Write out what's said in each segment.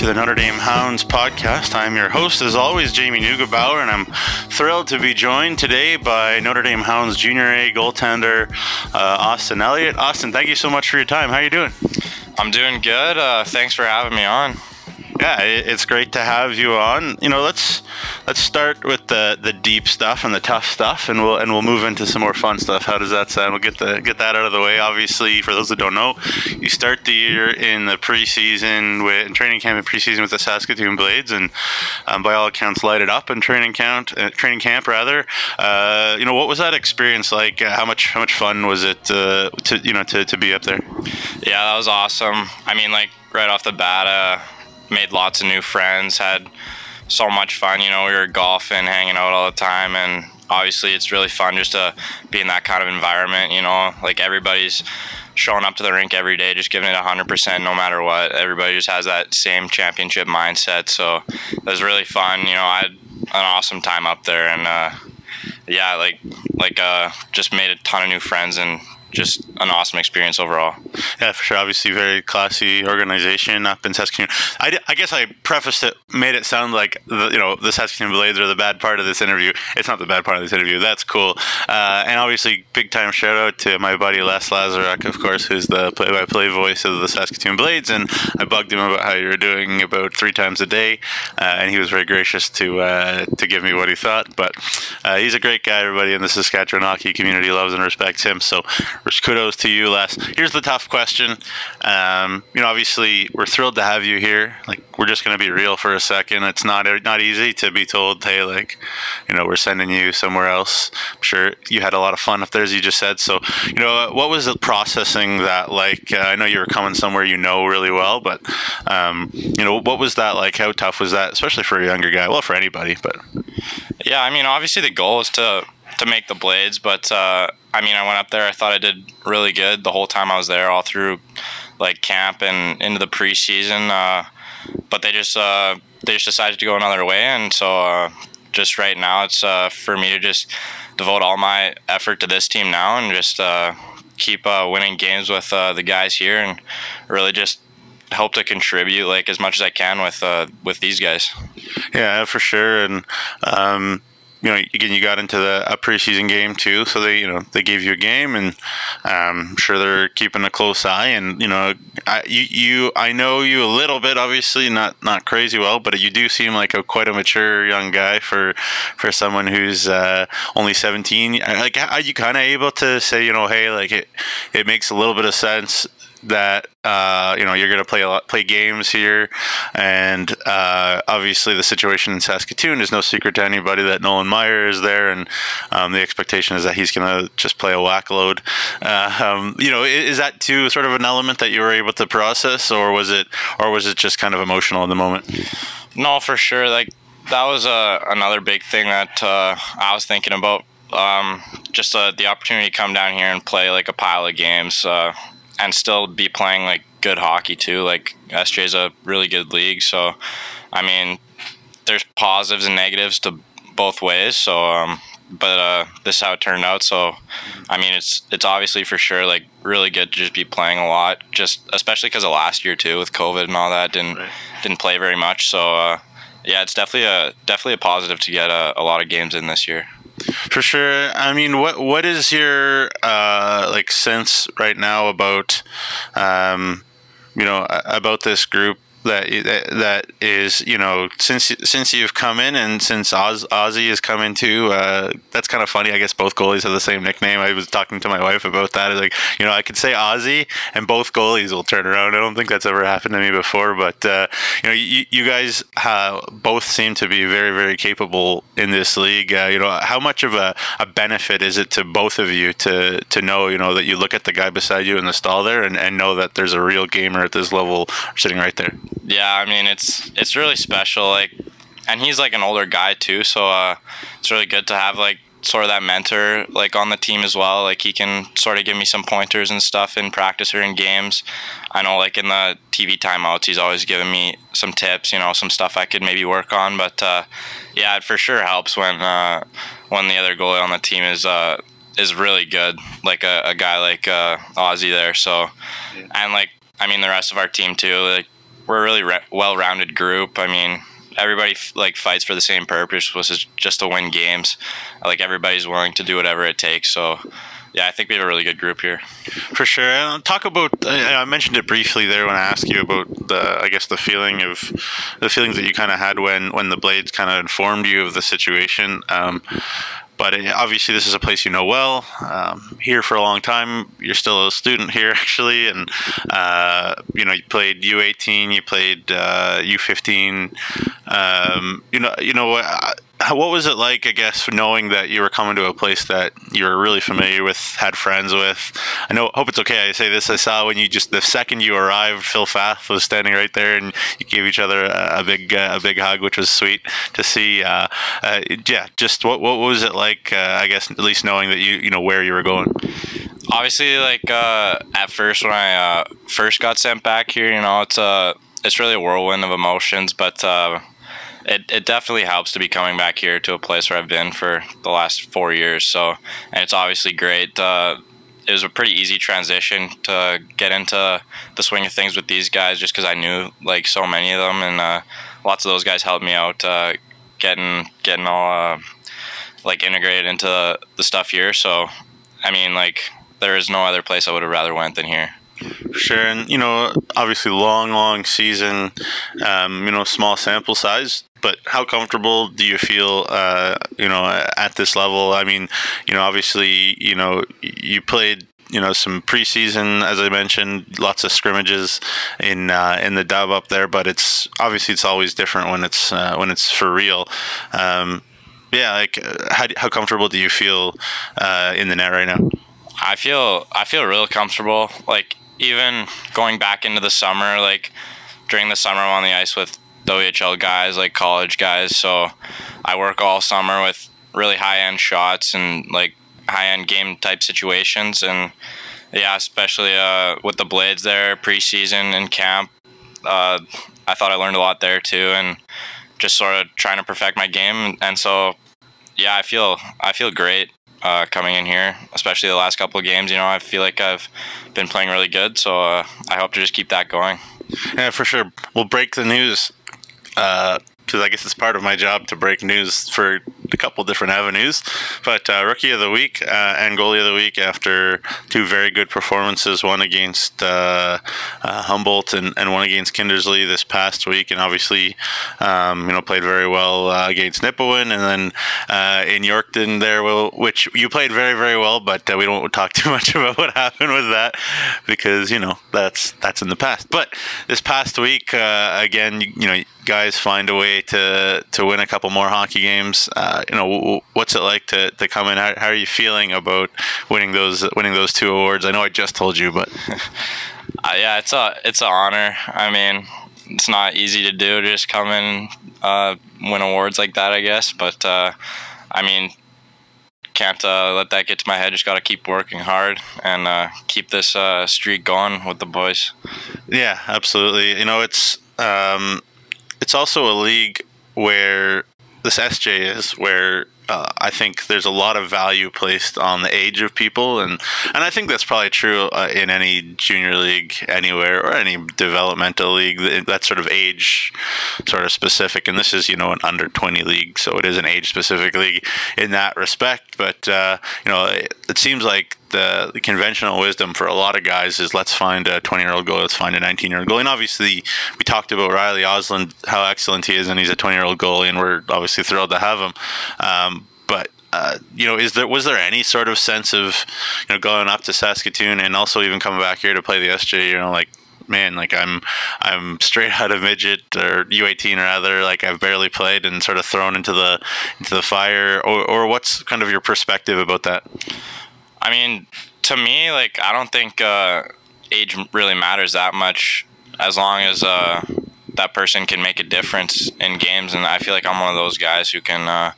to the Notre Dame Hounds podcast. I'm your host, as always, Jamie Neugebauer, and I'm thrilled to be joined today by Notre Dame Hounds Junior A goaltender uh, Austin Elliott. Austin, thank you so much for your time. How are you doing? I'm doing good. Uh, thanks for having me on yeah, it's great to have you on. You know, let's let's start with the the deep stuff and the tough stuff, and we'll and we'll move into some more fun stuff. How does that sound? We'll get the get that out of the way. Obviously, for those that don't know, you start the year in the preseason with in training camp and preseason with the Saskatoon Blades, and um, by all accounts, lighted up in training camp. Uh, training camp, rather. Uh, you know, what was that experience like? How much how much fun was it uh, to you know to, to be up there? Yeah, that was awesome. I mean, like right off the bat uh, made lots of new friends, had so much fun. You know, we were golfing, hanging out all the time, and obviously it's really fun just to be in that kind of environment. You know, like everybody's showing up to the rink every day, just giving it 100% no matter what. Everybody just has that same championship mindset. So it was really fun. You know, I had an awesome time up there, and uh, yeah, like like uh, just made a ton of new friends and just an awesome experience overall. Yeah, for sure. Obviously, very classy organization up in Saskatoon. I, I guess I prefaced it, made it sound like the, you know the Saskatoon Blades are the bad part of this interview. It's not the bad part of this interview. That's cool. Uh, and obviously, big time shout out to my buddy Les Lazaruk, of course, who's the play-by-play voice of the Saskatoon Blades. And I bugged him about how you were doing about three times a day, uh, and he was very gracious to uh, to give me what he thought. But uh, he's a great guy. Everybody in the Saskatchewan hockey community loves and respects him. So kudos to you, Les. Here's the tough question. Um, you know, obviously, we're thrilled to have you here. Like, we're just going to be real for a second. It's not not easy to be told, hey, like, you know, we're sending you somewhere else. I'm sure you had a lot of fun up there, as you just said. So, you know, what was the processing that like? Uh, I know you were coming somewhere you know really well, but um, you know, what was that like? How tough was that, especially for a younger guy? Well, for anybody, but yeah, I mean, obviously the goal is to to make the blades, but uh, I mean, I went up there. I thought I did really good the whole time I was there, all through like camp and into the preseason. Uh, but they just uh, they just decided to go another way, and so uh, just right now, it's uh, for me to just devote all my effort to this team now and just uh, keep winning games with the guys here, and really just help to contribute like as much as I can with with these guys. Yeah, for sure, and. Um you know, again, you got into the a preseason game too, so they, you know, they gave you a game, and um, I'm sure they're keeping a close eye. And you know, I, you, you, I know you a little bit, obviously not not crazy well, but you do seem like a quite a mature young guy for for someone who's uh, only 17. Like, are you kind of able to say, you know, hey, like it, it makes a little bit of sense that uh, you know you're going to play a lot, play games here, and uh, obviously the situation in Saskatoon is no secret to anybody that Nolan Maier is there, and um, the expectation is that he's going to just play a whack load. Uh, um, you know, is that too sort of an element that you were able to process, or was it, or was it just kind of emotional in the moment? No, for sure. Like that was uh, another big thing that uh, I was thinking about. Um, just uh, the opportunity to come down here and play like a pile of games and still be playing like good hockey too. Like SJ is a really good league, so I mean, there's positives and negatives to both ways. So, um, but uh, this is how it turned out. So, I mean, it's it's obviously for sure like really good to just be playing a lot. Just especially because of last year too with COVID and all that didn't right. didn't play very much. So, uh, yeah, it's definitely a definitely a positive to get a, a lot of games in this year. For sure. I mean, what what is your uh, like sense right now about um, you know about this group that that is you know since since you've come in and since Oz, Ozzy has come in too. Uh, that's kind of funny. I guess both goalies have the same nickname. I was talking to my wife about that. Like you know I could say Ozzy and both goalies will turn around. I don't think that's ever happened to me before, but uh, you know you, you guys uh, both seem to be very very capable in this league. Uh, you know how much of a, a benefit is it to both of you to to know you know that you look at the guy beside you in the stall there and, and know that there's a real gamer at this level sitting right there. Yeah, I mean it's it's really special. Like, and he's like an older guy too, so uh, it's really good to have like sort of that mentor like on the team as well. Like he can sort of give me some pointers and stuff in practice or in games. I know like in the TV timeouts, he's always giving me some tips, you know, some stuff I could maybe work on. But uh, yeah, it for sure helps when uh, when the other goalie on the team is uh, is really good, like a, a guy like uh, Ozzy there. So, and like I mean the rest of our team too. Like we're a really re- well-rounded group. I mean, everybody like fights for the same purpose, which is just to win games. Like everybody's willing to do whatever it takes. So yeah, I think we have a really good group here. For sure. Uh, talk about. Uh, I mentioned it briefly there when I asked you about the. I guess the feeling of the feelings that you kind of had when when the Blades kind of informed you of the situation. Um, but it, obviously, this is a place you know well. Um, here for a long time. You're still a student here, actually, and uh, you know you played U18, you played uh, U15. Um, you know, you know what what was it like, I guess, knowing that you were coming to a place that you were really familiar with, had friends with? I know, hope it's okay. I say this. I saw when you just the second you arrived, Phil Fath was standing right there, and you gave each other a, a big, uh, a big hug, which was sweet to see. Uh, uh, yeah, just what what was it like? Uh, I guess at least knowing that you you know where you were going. Obviously, like uh, at first when I uh, first got sent back here, you know, it's a it's really a whirlwind of emotions, but it, it definitely helps to be coming back here to a place where I've been for the last four years. So, and it's obviously great. Uh, it was a pretty easy transition to get into the swing of things with these guys, just because I knew like so many of them, and uh, lots of those guys helped me out uh, getting getting all uh, like integrated into the stuff here. So, I mean, like there is no other place I would have rather went than here. Sure, and you know, obviously, long, long season. Um, you know, small sample size. But how comfortable do you feel? Uh, you know, at this level. I mean, you know, obviously, you know, you played you know some preseason as I mentioned, lots of scrimmages in uh, in the dub up there. But it's obviously it's always different when it's uh, when it's for real. Um, yeah, like how how comfortable do you feel uh, in the net right now? I feel I feel real comfortable. Like even going back into the summer, like during the summer, I'm on the ice with WHL guys, like college guys. So I work all summer with really high end shots and like high end game type situations. And yeah, especially uh, with the Blades there preseason and camp, uh, I thought I learned a lot there too, and just sort of trying to perfect my game. And so yeah, I feel I feel great uh, coming in here, especially the last couple of games. You know, I feel like I've been playing really good, so uh, I hope to just keep that going. Yeah, for sure. We'll break the news because I guess it's part of my job to break news for a couple different avenues. But uh, rookie of the week uh, and goalie of the week after two very good performances, one against uh, uh, Humboldt and, and one against Kindersley this past week, and obviously um, you know played very well uh, against Nipawin, and then uh, in Yorkton there, which you played very very well, but we don't talk too much about what happened with that because you know that's that's in the past. But this past week again, you, you know guys find a way to to win a couple more hockey games. Uh, you know, what's it like to, to come in? How, how, are you feeling about winning those winning those two awards? I know I just told you, but uh, yeah, it's a it's an honor. I mean, it's not easy to do to just come in uh, win awards like that, I guess. But uh, I mean, can't uh, let that get to my head. Just got to keep working hard and uh, keep this uh, streak going with the boys. Yeah, absolutely. You know, it's um, it's also a league where this SJ is where uh, I think there's a lot of value placed on the age of people, and and I think that's probably true uh, in any junior league anywhere or any developmental league. That's sort of age, sort of specific, and this is you know an under twenty league, so it is an age specific league in that respect. But uh, you know, it, it seems like the, the, conventional wisdom for a lot of guys is let's find a 20 year old goalie, let's find a 19 year old goalie. And obviously, we talked about Riley Osland, how excellent he is, and he's a 20 year old goalie, and we're obviously thrilled to have him. Um, uh, you know, is there was there any sort of sense of you know going up to Saskatoon and also even coming back here to play the SJ? You know, like man, like I'm I'm straight out of midget or U18 rather, like I've barely played and sort of thrown into the into the fire, or or what's kind of your perspective about that? I mean, to me, like I don't think uh, age really matters that much as long as uh, that person can make a difference in games. And I feel like I'm one of those guys who can uh,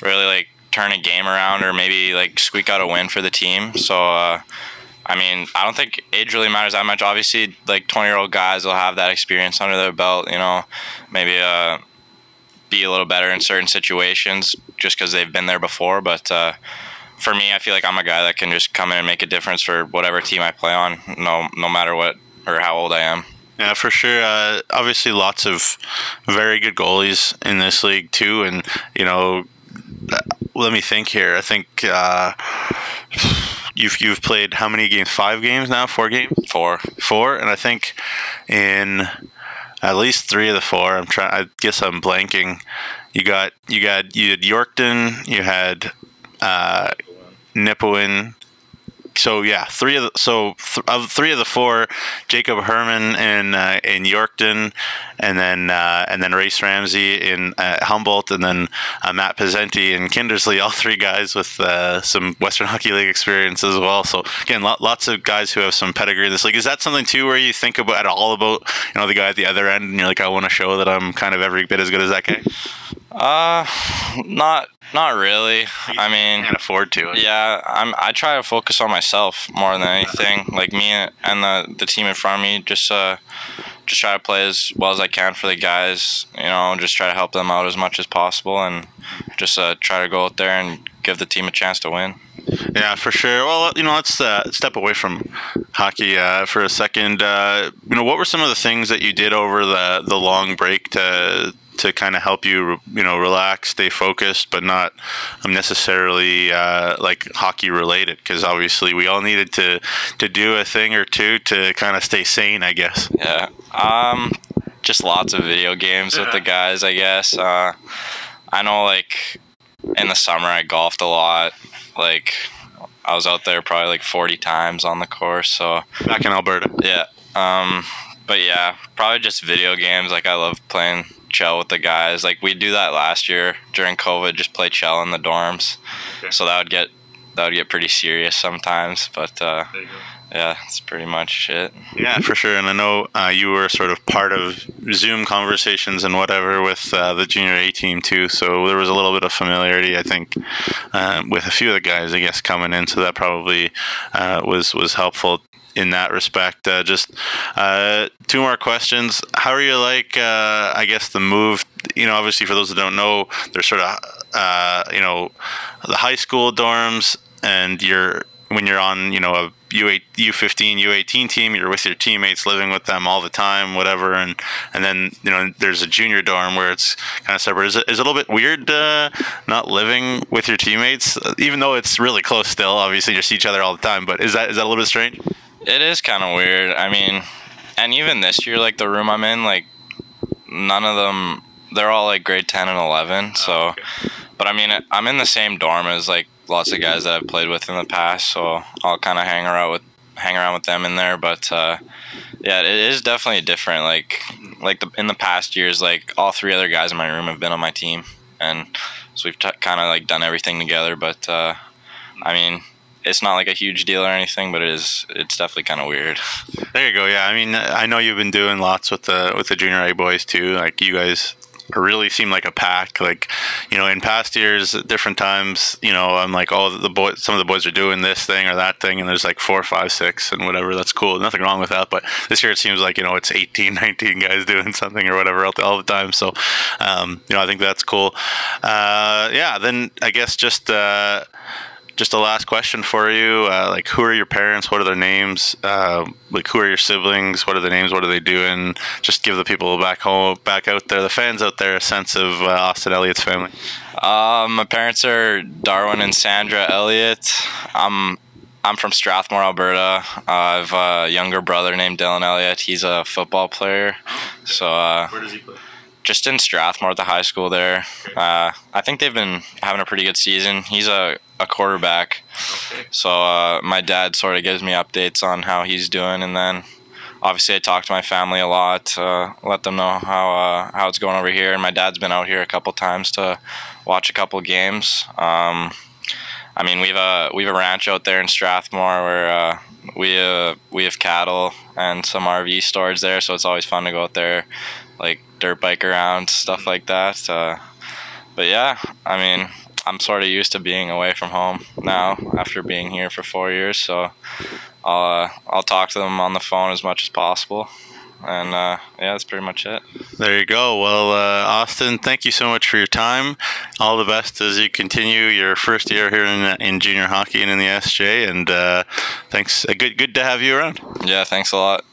really like turn a game around or maybe like squeak out a win for the team. So. Uh, I mean, I don't think age really matters that much. Obviously, like 20 year old guys will have that experience under their belt, you know, maybe uh, be a little better in certain situations just because they've been there before. But uh, for me, I feel like I'm a guy that can just come in and make a difference for whatever team I play on, no no matter what or how old I am. Yeah, for sure. Uh, obviously, lots of very good goalies in this league too, and you know, let me think here. I think uh, you've you've played how many games? Five games now? Four games? Four. Four, and I think in at least three of the four. I'm trying. I guess I'm blanking. You got you got you had Yorkton. You had uh, Nipawin, so yeah, three of the so th- of three of the four, Jacob Herman in uh, in Yorkton, and then uh, and then Race Ramsey in uh, Humboldt, and then uh, Matt Pizzenti in Kindersley. All three guys with uh, some Western Hockey League experience as well. So again, lot, lots of guys who have some pedigree in this league. Is that something too where you think about at all about you know the guy at the other end, and you're like, I want to show that I'm kind of every bit as good as that guy. Uh, not not really. I mean, can't afford to. Yeah, I'm. I try to focus on myself more than anything. Like me and the the team in front of me, just uh, just try to play as well as I can for the guys. You know, just try to help them out as much as possible, and just uh, try to go out there and give the team a chance to win. Yeah, for sure. Well, you know, let's uh, step away from hockey uh, for a second. Uh, you know, what were some of the things that you did over the the long break to to kind of help you, you know, relax, stay focused, but not necessarily uh, like hockey related? Because obviously, we all needed to to do a thing or two to kind of stay sane, I guess. Yeah. Um, just lots of video games with the guys, I guess. Uh, I know, like in the summer, I golfed a lot. Like I was out there probably like 40 times on the course. So back in Alberta. Yeah. Um, but yeah, probably just video games. Like I love playing chel with the guys. Like we do that last year during COVID, just play chel in the dorms. Okay. So that would get that would get pretty serious sometimes. But uh, yeah, it's pretty much it. Yeah, for sure. And I know uh, you were sort of part of Zoom conversations and whatever with uh, the junior A team too. So there was a little bit of familiarity, I think, uh, with a few of the guys, I guess, coming in. So that probably uh, was was helpful in that respect. Uh, just uh, two more questions. How are you like? Uh, I guess the move. You know, obviously for those that don't know, there's sort of uh, you know the high school dorms, and you're when you're on you know a U8, U15, U18 team, you're with your teammates, living with them all the time, whatever, and and then you know there's a junior dorm where it's kind of separate. Is it, is it a little bit weird uh, not living with your teammates, even though it's really close still? Obviously, you see each other all the time, but is that is that a little bit strange? It is kind of weird. I mean, and even this year, like the room I'm in, like none of them, they're all like grade 10 and 11. So, oh, okay. but I mean, I'm in the same dorm as like lots of guys that I've played with in the past. So I'll kind of hang around with, hang around with them in there. But, uh, yeah, it is definitely different. Like, like the, in the past years, like all three other guys in my room have been on my team. And so we've t- kind of like done everything together. But, uh, I mean, it's not like a huge deal or anything, but it is. It's definitely kind of weird. There you go. Yeah, I mean, I know you've been doing lots with the with the junior A boys too. Like you guys really seem like a pack. Like, you know, in past years, at different times, you know, I'm like, oh, the boys, some of the boys are doing this thing or that thing, and there's like four, five, six, and whatever. That's cool. Nothing wrong with that. But this year, it seems like you know, it's 18, 19 guys doing something or whatever all the, all the time. So, um, you know, I think that's cool. Uh, yeah. Then I guess just. Uh, just a last question for you. Uh, like, who are your parents? What are their names? Uh, like, who are your siblings? What are the names? What are they doing? Just give the people back home, back out there, the fans out there, a sense of uh, Austin Elliott's family. Um, my parents are Darwin and Sandra Elliott. I'm I'm from Strathmore, Alberta. I have a younger brother named Dylan Elliott. He's a football player. So. Uh, Where does he play? Just in Strathmore at the high school there. Uh, I think they've been having a pretty good season. He's a a quarterback. Okay. So uh, my dad sort of gives me updates on how he's doing, and then obviously I talk to my family a lot, uh, let them know how uh, how it's going over here. And my dad's been out here a couple times to watch a couple games. Um, I mean, we've a we've a ranch out there in Strathmore where uh, we uh, we have cattle and some RV storage there, so it's always fun to go out there, like dirt bike around stuff like that. Uh, but yeah, I mean, I'm sort of used to being away from home now after being here for four years. So I'll uh, I'll talk to them on the phone as much as possible. And uh, yeah, that's pretty much it. There you go. Well, uh, Austin, thank you so much for your time. All the best as you continue your first year here in, in junior hockey and in the SJ. And uh, thanks. Uh, good good to have you around. Yeah, thanks a lot.